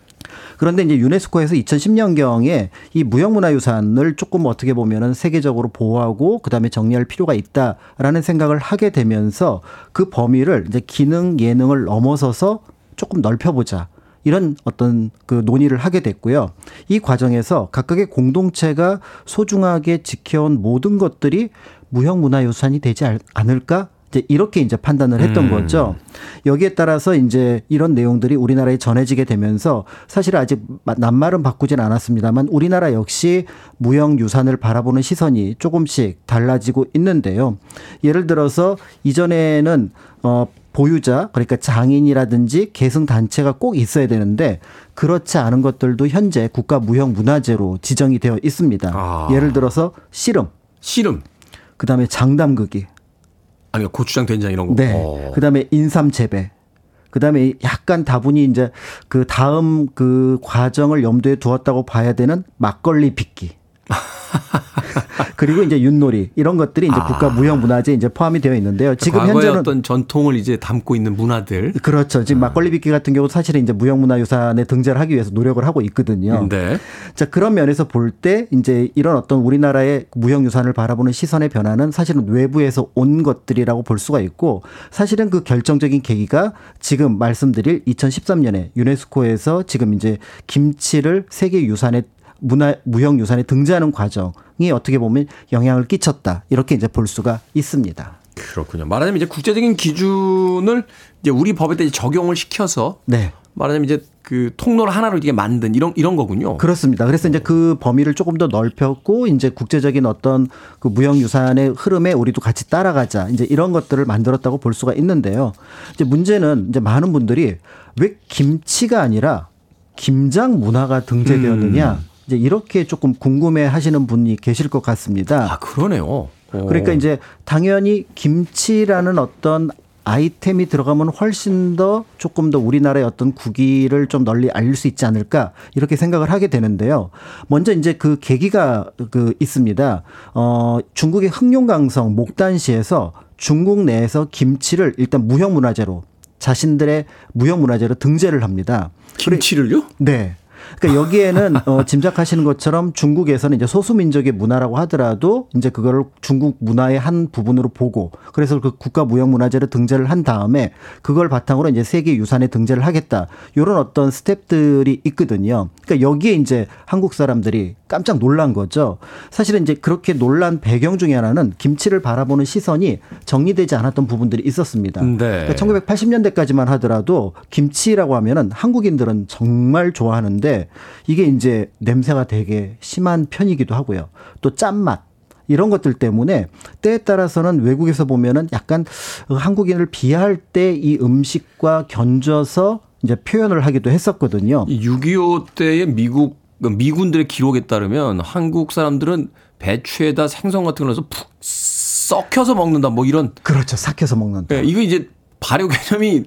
그런데 이제 유네스코에서 2010년경에 이 무형문화유산을 조금 어떻게 보면은 세계적으로 보호하고 그다음에 정리할 필요가 있다라는 생각을 하게 되면서 그 범위를 이제 기능 예능을 넘어서서 조금 넓혀보자. 이런 어떤 그 논의를 하게 됐고요. 이 과정에서 각각의 공동체가 소중하게 지켜온 모든 것들이 무형문화유산이 되지 않을까 이제 이렇게 이제 판단을 했던 음. 거죠. 여기에 따라서 이제 이런 내용들이 우리나라에 전해지게 되면서 사실 아직 낱말은 바꾸진 않았습니다만 우리나라 역시 무형 유산을 바라보는 시선이 조금씩 달라지고 있는데요. 예를 들어서 이전에는 어 보유자 그러니까 장인이라든지 계승 단체가 꼭 있어야 되는데 그렇지 않은 것들도 현재 국가 무형 문화재로 지정이 되어 있습니다. 아. 예를 들어서 씨름, 씨름, 그다음에 장담극이 아니 고추장 된장 이런 거. 네. 어. 그다음에 인삼 재배. 그다음에 약간 다분히 이제 그 다음 그 과정을 염두에 두었다고 봐야 되는 막걸리 빚기. 그리고 이제 윷놀이 이런 것들이 이제 아. 국가 무형 문화재 이제 포함이 되어 있는데요. 지금 현재는 어떤 전통을 이제 담고 있는 문화들. 그렇죠. 지금 아. 막걸리 빚기 같은 경우 사실은 이제 무형 문화유산에 등재를 하기 위해서 노력을 하고 있거든요. 네. 자 그런 면에서 볼 때 이제 이런 어떤 우리나라의 무형 유산을 바라보는 시선의 변화는 사실은 외부에서 온 것들이라고 볼 수가 있고 사실은 그 결정적인 계기가 지금 말씀드릴 2013년에 유네스코에서 지금 이제 김치를 세계 유산에 문화 무형 유산에 등재하는 과정이 어떻게 보면 영향을 끼쳤다 이렇게 이제 볼 수가 있습니다. 그렇군요. 말하자면 이제 국제적인 기준을 이제 우리 법에 대해 적용을 시켜서 네. 말하자면 이제 그 통로를 하나로 이게 만든 이런 이런 거군요. 그렇습니다. 그래서 이제 그 범위를 조금 더 넓혔고 이제 국제적인 어떤 그 무형 유산의 흐름에 우리도 같이 따라가자. 이제 이런 것들을 만들었다고 볼 수가 있는데요. 이제 문제는 이제 많은 분들이 왜 김치가 아니라 김장 문화가 등재되었느냐. 음. 이제 이렇게 조금 궁금해 하시는 분이 계실 것 같습니다. 아, 그러네요. 오. 그러니까 이제 당연히 김치라는 어떤 아이템이 들어가면 훨씬 더 조금 더 우리나라의 어떤 국위를 좀 널리 알릴 수 있지 않을까 이렇게 생각을 하게 되는데요. 먼저 이제 그 계기가 그 있습니다. 어 중국의 흑룡강성 목단시에서 중국 내에서 김치를 일단 무형문화재로 자신들의 무형문화재로 등재를 합니다. 김치를요? 네. 그러니까 여기에는 어, 짐작하시는 것처럼 중국에서는 이제 소수민족의 문화라고 하더라도 이제 그거를 중국 문화의 한 부분으로 보고 그래서 그 국가 무형 문화재를 등재를 한 다음에 그걸 바탕으로 이제 세계 유산에 등재를 하겠다. 이런 어떤 스텝들이 있거든요. 그러니까 여기에 이제 한국 사람들이 깜짝 놀란 거죠. 사실은 이제 그렇게 놀란 배경 중에 하나는 김치를 바라보는 시선이 정리되지 않았던 부분들이 있었습니다. 네. 그러니까 1980년대까지만 하더라도 김치라고 하면은 한국인들은 정말 좋아하는데 이게 이제 냄새가 되게 심한 편이기도 하고요. 또 짠맛 이런 것들 때문에 때에 따라서는 외국에서 보면은 약간 한국인을 비하할 때 이 음식과 견져서 이제 표현을 하기도 했었거든요. 6.25 때의 미국 그 미군들의 기록에 따르면 한국 사람들은 배추에다 생선 같은 걸 넣어서 푹 썩혀서 먹는다 뭐 이런 그렇죠 삭혀서 먹는다. 네, 이거 이제 발효 개념이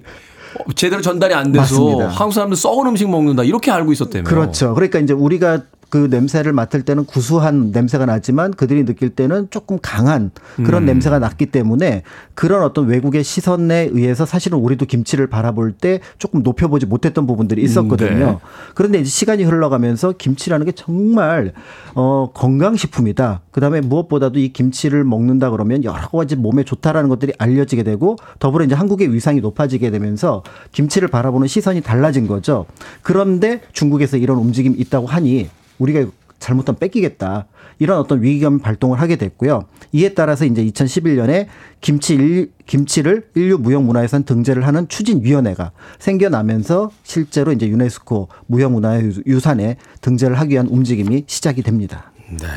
제대로 전달이 안 돼서 맞습니다. 한국 사람들 썩은 음식 먹는다 이렇게 알고 있었다며. 그렇죠. 그러니까 이제 우리가 그 냄새를 맡을 때는 구수한 냄새가 나지만 그들이 느낄 때는 조금 강한 그런 음. 냄새가 났기 때문에 그런 어떤 외국의 시선에 의해서 사실은 우리도 김치를 바라볼 때 조금 높여보지 못했던 부분들이 있었거든요. 네. 그런데 이제 시간이 흘러가면서 김치라는 게 정말 어 건강식품이다. 그다음에 무엇보다도 이 김치를 먹는다 그러면 여러 가지 몸에 좋다라는 것들이 알려지게 되고 더불어 이제 한국의 위상이 높아지게 되면서 김치를 바라보는 시선이 달라진 거죠. 그런데 중국에서 이런 움직임이 있다고 하니 우리가 잘못하면 뺏기겠다. 이런 어떤 위기감 발동을 하게 됐고요. 이에 따라서 이제 2011년에 김치 일, 김치를 인류 무형 문화유산 등재를 하는 추진 위원회가 생겨나면서 실제로 이제 유네스코 무형 문화유산에 등재를 하기 위한 움직임이 시작이 됩니다. 네.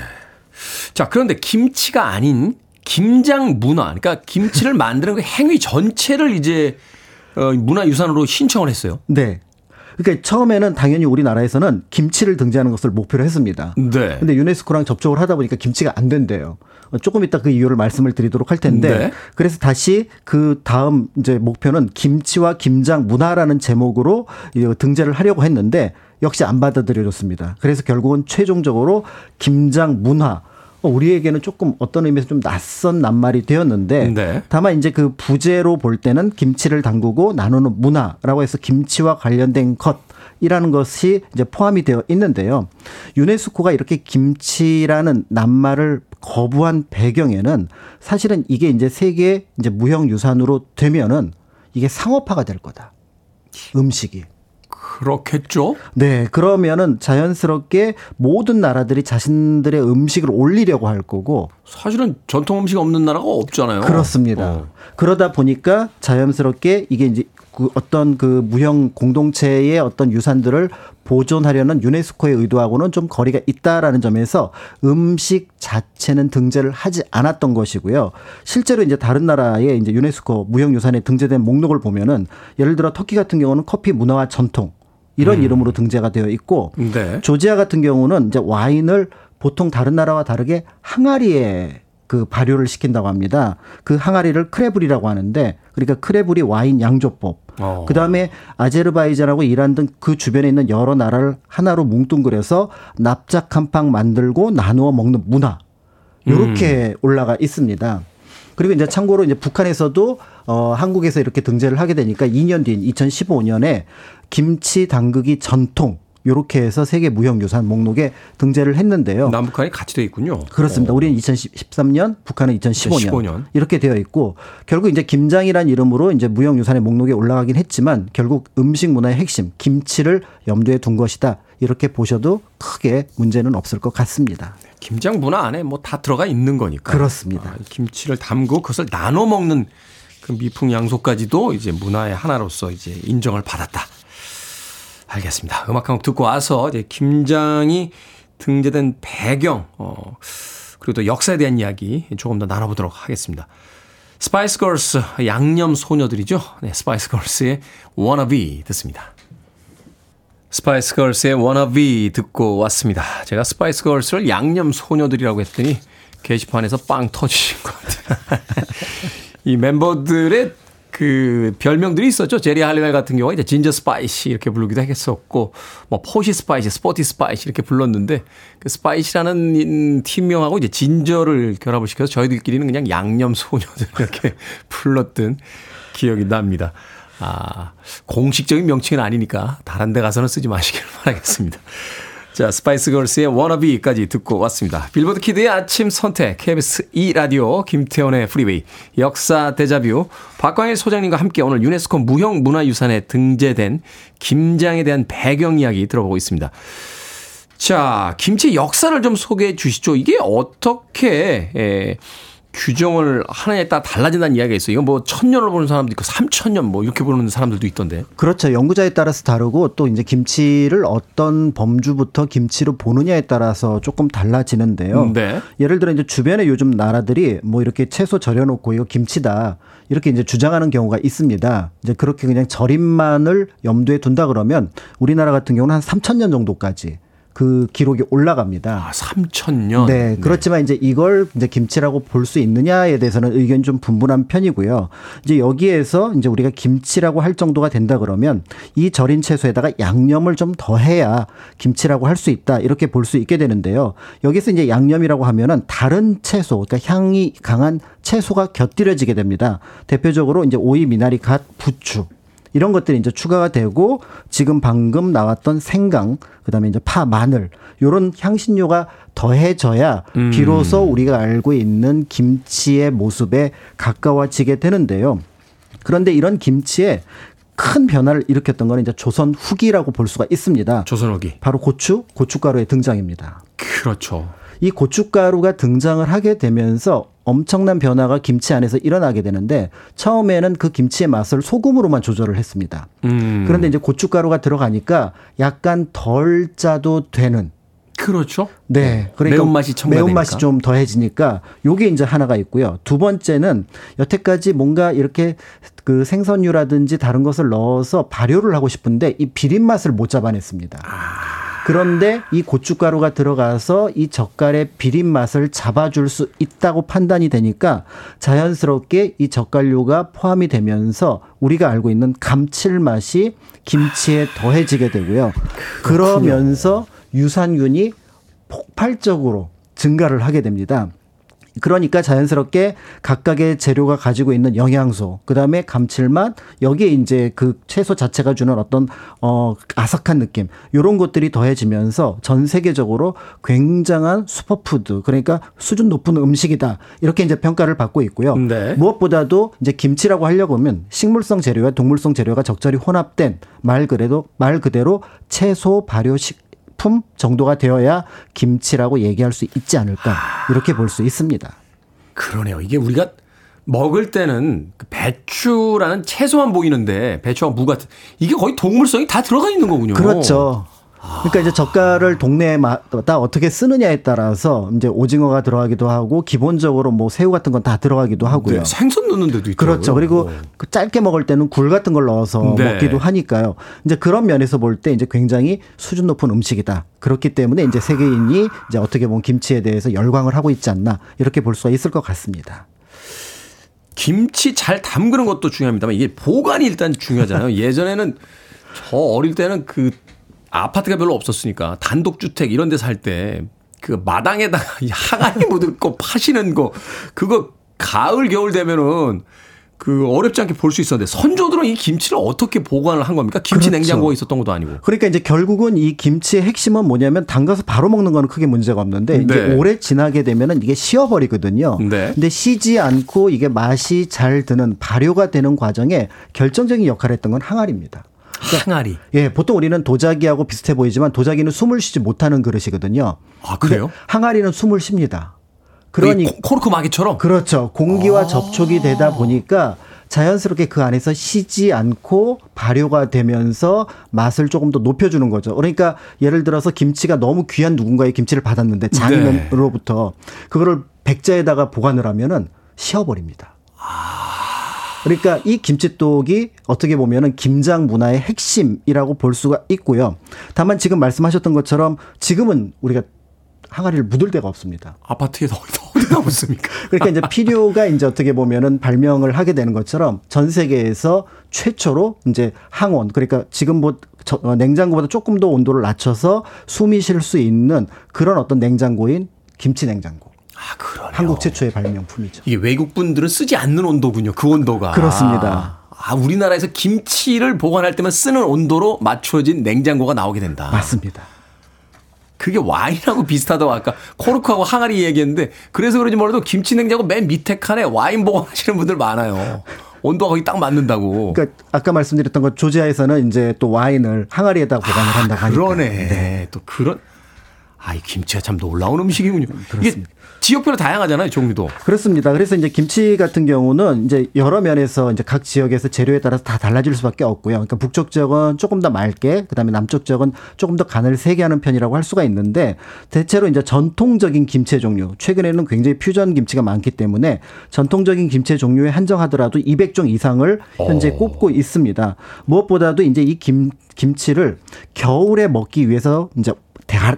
자, 그런데 김치가 아닌 김장 문화, 그러니까 김치를 만드는 그 행위 전체를 이제 어, 문화유산으로 신청을 했어요. 네. 그러니까 처음에는 당연히 우리나라에서는 김치를 등재하는 것을 목표로 했습니다. 네. 근데 유네스코랑 접촉을 하다 보니까 김치가 안 된대요. 조금 이따 그 이유를 말씀을 드리도록 할 텐데 네. 그래서 다시 그 다음 이제 목표는 김치와 김장 문화라는 제목으로 등재를 하려고 했는데 역시 안 받아들여졌습니다. 그래서 결국은 최종적으로 김장 문화 어, 우리에게는 조금 어떤 의미에서 좀 낯선 낱말이 되었는데 네. 다만 이제 그 부제로 볼 때는 김치를 담그고 나누는 문화라고 해서 김치와 관련된 것 이라는 것이 이제 포함이 되어 있는데요. 유네스코가 이렇게 김치라는 낱말을 거부한 배경에는 사실은 이게 이제 세계 이제 무형 유산으로 되면은 이게 상업화가 될 거다. 음식이. 그렇겠죠. 네, 그러면은 자연스럽게 모든 나라들이 자신들의 음식을 올리려고 할 거고 사실은 전통 음식 없는 나라가 없잖아요. 그렇습니다. 어. 그러다 보니까 자연스럽게 이게 이제 그 어떤 그 무형 공동체의 어떤 유산들을 보존하려는 유네스코의 의도하고는 좀 거리가 있다라는 점에서 음식 자체는 등재를 하지 않았던 것이고요. 실제로 이제 다른 나라의 이제 유네스코 무형 유산에 등재된 목록을 보면은 예를 들어 터키 같은 경우는 커피 문화와 전통 이런 음. 이름으로 등재가 되어 있고 네. 조지아 같은 경우는 이제 와인을 보통 다른 나라와 다르게 항아리에 그 발효를 시킨다고 합니다. 그 항아리를 크레블이라고 하는데 그러니까 크레블이 와인 양조법. 어. 그다음에 아제르바이잔하고 이란 등 그 주변에 있는 여러 나라를 하나로 뭉뚱그려서 납작 한팡 만들고 나누어 먹는 문화. 요렇게 음. 올라가 있습니다. 그리고 이제 참고로 이제 북한에서도 어 한국에서 이렇게 등재를 하게 되니까 2년 뒤인 2015년에 김치 담그기 전통 요렇게 해서 세계 무형유산 목록에 등재를 했는데요. 남북한이 같이 되어 있군요. 그렇습니다. 어. 우리는 2013년, 북한은 2015년, 2015년, 이렇게 되어 있고 결국 이제 김장이란 이름으로 이제 무형유산의 목록에 올라가긴 했지만 결국 음식 문화의 핵심 김치를 염두에 둔 것이다. 이렇게 보셔도 크게 문제는 없을 것 같습니다. 네, 김장 문화 안에 뭐 다 들어가 있는 거니까. 그렇습니다. 아, 김치를 담고 그것을 나눠 먹는 그 미풍양속까지도 이제 문화의 하나로서 이제 인정을 받았다. 알겠습니다. 음악 한 곡 듣고 와서 이제 김장이 등재된 배경, 어, 그리고 또 역사에 대한 이야기 조금 더 나눠보도록 하겠습니다. 스파이스 걸스 양념 소녀들이죠. 네, 스파이스 걸스의 Wannabe 듣습니다. 스파이스 걸스의 Wannabe 듣고 왔습니다. 제가 스파이스 걸스를 양념 소녀들이라고 했더니 게시판에서 빵 터지신 것 같아요. 이 멤버들의 그 별명들이 있었죠. 제리 할리웰 같은 경우가 이제 진저 스파이시 이렇게 부르기도 했었고 뭐 포시 스파이시, 스포티 스파이시 이렇게 불렀는데 그 스파이시라는 팀명하고 이제 진저를 결합을 시켜서 저희들끼리는 그냥 양념 소녀들 이렇게 불렀던 기억이 납니다. 아, 공식적인 명칭은 아니니까 다른 데 가서는 쓰지 마시길 바라겠습니다. 자, 스파이스 걸스의 Wannabe까지 듣고 왔습니다. 빌보드 kid의 아침 선택, KBS 2라디오, 김태훈의 Freeway, 역사 데자뷰, 박광일 소장님과 함께 오늘 유네스코 무형 문화유산에 등재된 김장에 대한 배경 이야기 들어보고 있습니다. 자, 김치 역사를 좀 소개해 주시죠. 이게 어떻게, 에, 규정을 하느냐에 따라 달라진다는 이야기가 있어요. 이건 뭐 천년을 보는 사람도 있고 삼천년 뭐 이렇게 보는 사람들도 있던데. 그렇죠. 연구자에 따라서 다르고 또 이제 김치를 어떤 범주부터 김치로 보느냐에 따라서 조금 달라지는데요. 네. 예를 들어 이제 주변에 요즘 나라들이 뭐 이렇게 채소 절여놓고 이거 김치다 이렇게 이제 주장하는 경우가 있습니다. 이제 그렇게 그냥 절임만을 염두에 둔다 그러면 우리나라 같은 경우는 한 3천 년 정도까지 그 기록이 올라갑니다. 아, 3천년. 네, 그렇지만 네. 이제 이걸 이제 김치라고 볼 수 있느냐에 대해서는 의견이 좀 분분한 편이고요. 이제 여기에서 이제 우리가 김치라고 할 정도가 된다 그러면 이 절인 채소에다가 양념을 좀 더해야 김치라고 할 수 있다 이렇게 볼 수 있게 되는데요. 여기서 이제 양념이라고 하면은 다른 채소, 그러니까 향이 강한 채소가 곁들여지게 됩니다. 대표적으로 이제 오이, 미나리, 갓, 부추 이런 것들이 이제 추가가 되고 지금 방금 나왔던 생강, 그다음에 이제 파, 마늘 요런 향신료가 더해져야 음. 비로소 우리가 알고 있는 김치의 모습에 가까워지게 되는데요. 그런데 이런 김치에 큰 변화를 일으켰던 건 이제 조선 후기라고 볼 수가 있습니다. 조선 후기. 바로 고추, 고춧가루의 등장입니다. 그렇죠. 이 고춧가루가 등장을 하게 되면서 엄청난 변화가 김치 안에서 일어나게 되는데 처음에는 그 김치의 맛을 소금으로만 조절을 했습니다. 음. 그런데 이제 고춧가루가 들어가니까 약간 덜 짜도 되는 그렇죠. 네. 그러니까 매운맛이 매운맛이 좀 더해지니까 요게 이제 하나가 있고요. 두 번째는 여태까지 뭔가 이렇게 그 생선류라든지 다른 것을 넣어서 발효를 하고 싶은데 이 비린 맛을 못 잡아냈습니다. 아. 그런데 이 고춧가루가 들어가서 이 젓갈의 비린 맛을 잡아줄 수 있다고 판단이 되니까 자연스럽게 이 젓갈류가 포함이 되면서 우리가 알고 있는 감칠맛이 김치에 더해지게 되고요. 그러면서 유산균이 폭발적으로 증가를 하게 됩니다. 그러니까 자연스럽게 각각의 재료가 가지고 있는 영양소, 그 다음에 감칠맛, 여기에 이제 그 채소 자체가 주는 어떤 어 아삭한 느낌, 요런 것들이 더해지면서 전 세계적으로 굉장한 슈퍼푸드, 그러니까 수준 높은 음식이다 이렇게 이제 평가를 받고 있고요. 네. 무엇보다도 이제 김치라고 하려고 하면 식물성 재료와 동물성 재료가 적절히 혼합된 말 그래도 말 그대로 채소 발효식 식품 정도가 되어야 김치라고 얘기할 수 있지 않을까 이렇게 볼 수 있습니다. 그러네요. 이게 우리가 먹을 때는 그 배추라는 채소만 보이는데 배추와 무 같은 이게 거의 동물성이 다 들어가 있는 거군요. 그렇죠. 그러니까 이제 젓갈을 동네마다 어떻게 쓰느냐에 따라서 이제 오징어가 들어가기도 하고 기본적으로 뭐 새우 같은 건 다 들어가기도 하고요. 네, 생선 넣는 데도 있죠. 그렇죠. 그리고 그 짧게 먹을 때는 굴 같은 걸 넣어서 네. 먹기도 하니까요. 이제 그런 면에서 볼 때 이제 굉장히 수준 높은 음식이다. 그렇기 때문에 이제 세계인이 이제 어떻게 보면 김치에 대해서 열광을 하고 있지 않나 이렇게 볼 수가 있을 것 같습니다. 김치 잘 담그는 것도 중요합니다만 이게 보관이 일단 중요하잖아요. 예전에는 저 어릴 때는 그 아파트가 별로 없었으니까 단독주택 이런 데 살 때 그 마당에다가 하가리 묻을 거 파시는 거 그거 가을 겨울 되면은 그 어렵지 않게 볼 수 있었는데 선조들은 이 김치를 어떻게 보관을 한 겁니까? 김치 그렇죠. 냉장고가 있었던 것도 아니고. 그러니까 이제 결국은 이 김치의 핵심은 뭐냐면 담가서 바로 먹는 거는 크게 문제가 없는데 네. 이제 오래 지나게 되면은 이게 식어버리거든요. 네. 근데 쉬지 않고 이게 맛이 잘 드는 발효가 되는 과정에 결정적인 역할을 했던 건 항아리입니다. 그러니까 항아리. 예, 보통 우리는 도자기하고 비슷해 보이지만 도자기는 숨을 쉬지 못하는 그릇이거든요. 아, 그래요? 항아리는 숨을 쉽니다. 그러니 코르크 마개처럼 그렇죠. 공기와 아. 접촉이 되다 보니까 자연스럽게 그 안에서 쉬지 않고 발효가 되면서 맛을 조금 더 높여주는 거죠. 그러니까 예를 들어서 김치가 너무 귀한 누군가의 김치를 받았는데 장인으로부터 네. 그거를 백자에다가 보관을 하면은 쉬어버립니다. 아. 그러니까 이 김치떡이 어떻게 보면은 김장 문화의 핵심이라고 볼 수가 있고요. 다만 지금 말씀하셨던 것처럼 지금은 우리가 항아리를 묻을 데가 없습니다. 아파트에 더, 어디다 붙습니까? 그러니까 이제 필요가 이제 어떻게 보면은 발명을 하게 되는 것처럼 전 세계에서 최초로 이제 항온 그러니까 지금 뭐 어, 냉장고보다 조금 더 온도를 낮춰서 숨이 쉴 수 있는 그런 어떤 냉장고인 김치 냉장고. 아, 그러네요. 한국 최초의 발명품이죠. 이게 외국 분들은 쓰지 않는 온도군요. 그 온도가. 그렇습니다. 아, 우리나라에서 김치를 보관할 때만 쓰는 온도로 맞춰진 냉장고가 나오게 된다. 맞습니다. 그게 와인하고 비슷하다고 아까 코르크하고 항아리 얘기했는데 그래서 그런지 몰라도 김치 냉장고 맨 밑에 칸에 와인 보관하시는 분들 많아요. 온도가 거기 딱 맞는다고. 그러니까 아까 말씀드렸던 것 조지아에서는 이제 또 와인을 항아리에다 보관을 아, 한다고 하니까. 그러네. 네. 또 그런 아, 이 김치가 참 놀라운 음식이군요. 그렇습니다. 이게 지역별로 다양하잖아요, 종류도. 그렇습니다. 그래서 이제 김치 같은 경우는 이제 여러 면에서 이제 각 지역에서 재료에 따라서 다 달라질 수밖에 없고요. 그러니까 북쪽 지역은 조금 더 맑게, 그다음에 남쪽 지역은 조금 더 간을 세게 하는 편이라고 할 수가 있는데 대체로 이제 전통적인 김치 종류, 최근에는 굉장히 퓨전 김치가 많기 때문에 전통적인 김치 종류에 한정하더라도 200종 이상을 현재 오. 꼽고 있습니다. 무엇보다도 이제 이 김, 김치를 겨울에 먹기 위해서 이제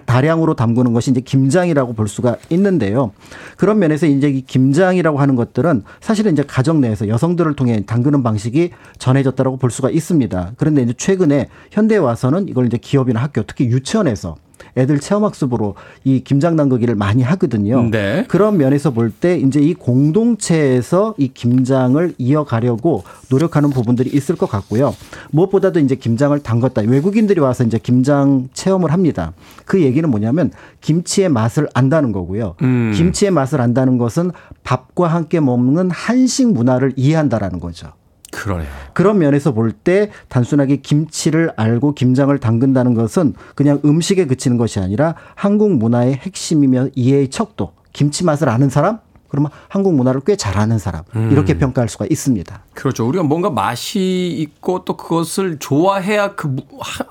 다량으로 담그는 것이 이제 김장이라고 볼 수가 있는데요. 그런 면에서 이제 이 김장이라고 하는 것들은 사실은 이제 가정 내에서 여성들을 통해 담그는 방식이 전해졌다라고 볼 수가 있습니다. 그런데 이제 최근에 현대에 와서는 이걸 이제 기업이나 학교, 특히 유치원에서 애들 체험학습으로 이 김장 담그기를 많이 하거든요. 네. 그런 면에서 볼 때 이제 이 공동체에서 이 김장을 이어가려고 노력하는 부분들이 있을 것 같고요. 무엇보다도 이제 김장을 담갔다. 외국인들이 와서 이제 김장 체험을 합니다. 그 얘기는 뭐냐면 김치의 맛을 안다는 거고요. 음. 김치의 맛을 안다는 것은 밥과 함께 먹는 한식 문화를 이해한다라는 거죠. 그러네요. 그런 면에서 볼 때 단순하게 김치를 알고 김장을 담근다는 것은 그냥 음식에 그치는 것이 아니라 한국 문화의 핵심이며 이해의 척도, 김치 맛을 아는 사람, 그러면 한국 문화를 꽤 잘 아는 사람 이렇게 평가할 수가 있습니다. 그렇죠. 우리가 뭔가 맛이 있고 또 그것을 좋아해야 그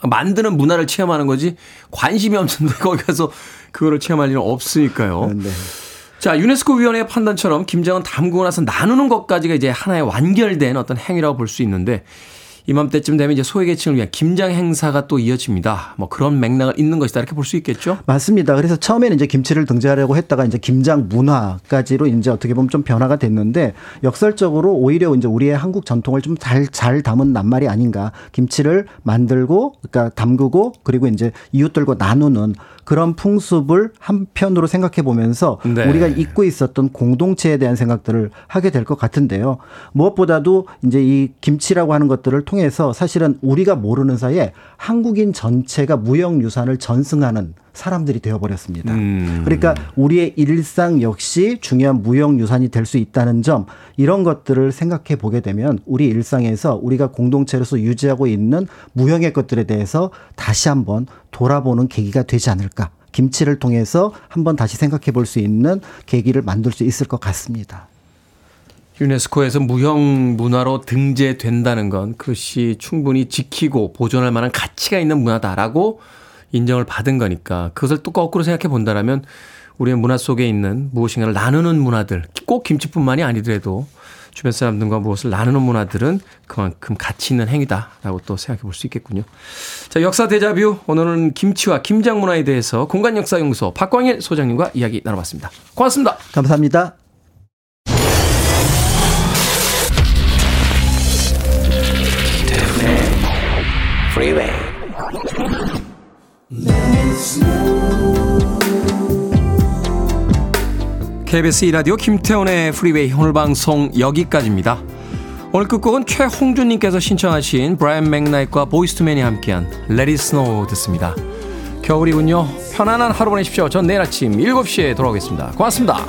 만드는 문화를 체험하는 거지 관심이 없는데 거기 가서 그거를 체험할 일은 없으니까요. 네. 자, 유네스코 위원회의 판단처럼 김장은 담그고 나서 나누는 것까지가 이제 하나의 완결된 어떤 행위라고 볼 수 있는데 이맘때쯤 되면 이제 소외계층을 위한 김장 행사가 또 이어집니다. 뭐 그런 맥락을 잇는 것이다 이렇게 볼 수 있겠죠? 맞습니다. 그래서 처음에는 이제 김치를 등재하려고 했다가 이제 김장 문화까지로 이제 어떻게 보면 좀 변화가 됐는데 역설적으로 오히려 이제 우리의 한국 전통을 좀 잘잘 담은 낱말이 아닌가. 김치를 만들고 그러니까 담그고 그리고 이제 이웃들과 나누는 그런 풍습을 한편으로 생각해 보면서 네. 우리가 잊고 있었던 공동체에 대한 생각들을 하게 될 것 같은데요. 무엇보다도 이제 이 김치라고 하는 것들을 통해서 사실은 우리가 모르는 사이에 한국인 전체가 무형유산을 전승하는 사람들이 되어버렸습니다. 음. 그러니까 우리의 일상 역시 중요한 무형유산이 될 수 있다는 점 이런 것들을 생각해 보게 되면 우리 일상에서 우리가 공동체로서 유지하고 있는 무형의 것들에 대해서 다시 한번 돌아보는 계기가 되지 않을까. 김치를 통해서 한번 다시 생각해 볼 수 있는 계기를 만들 수 있을 것 같습니다. 유네스코에서 무형 문화로 등재된다는 건 그것이 충분히 지키고 보존할 만한 가치가 있는 문화다라고 인정을 받은 거니까 그것을 또 거꾸로 생각해 본다라면 우리의 문화 속에 있는 무엇인가를 나누는 문화들 꼭 김치뿐만이 아니더라도 주변 사람들과 무엇을 나누는 문화들은 그만큼 가치 있는 행위다라고 또 생각해 볼 수 있겠군요. 자, 역사 대자뷰 오늘은 김치와 김장 문화에 대해서 공간 역사 연구소 박광일 소장님과 이야기 나눠봤습니다. 고맙습니다. 감사합니다. KBS 이라디오 김태훈의 Freeway 오늘 방송 여기까지입니다. 오늘 끝곡은 최홍준님께서 신청하신 브라이언 맥나이트와 보이스투맨이 함께한 Let It Snow 듣습니다. 겨울이군요. 편안한 하루 보내십시오. 전 내일 아침 7시에 돌아오겠습니다. 고맙습니다.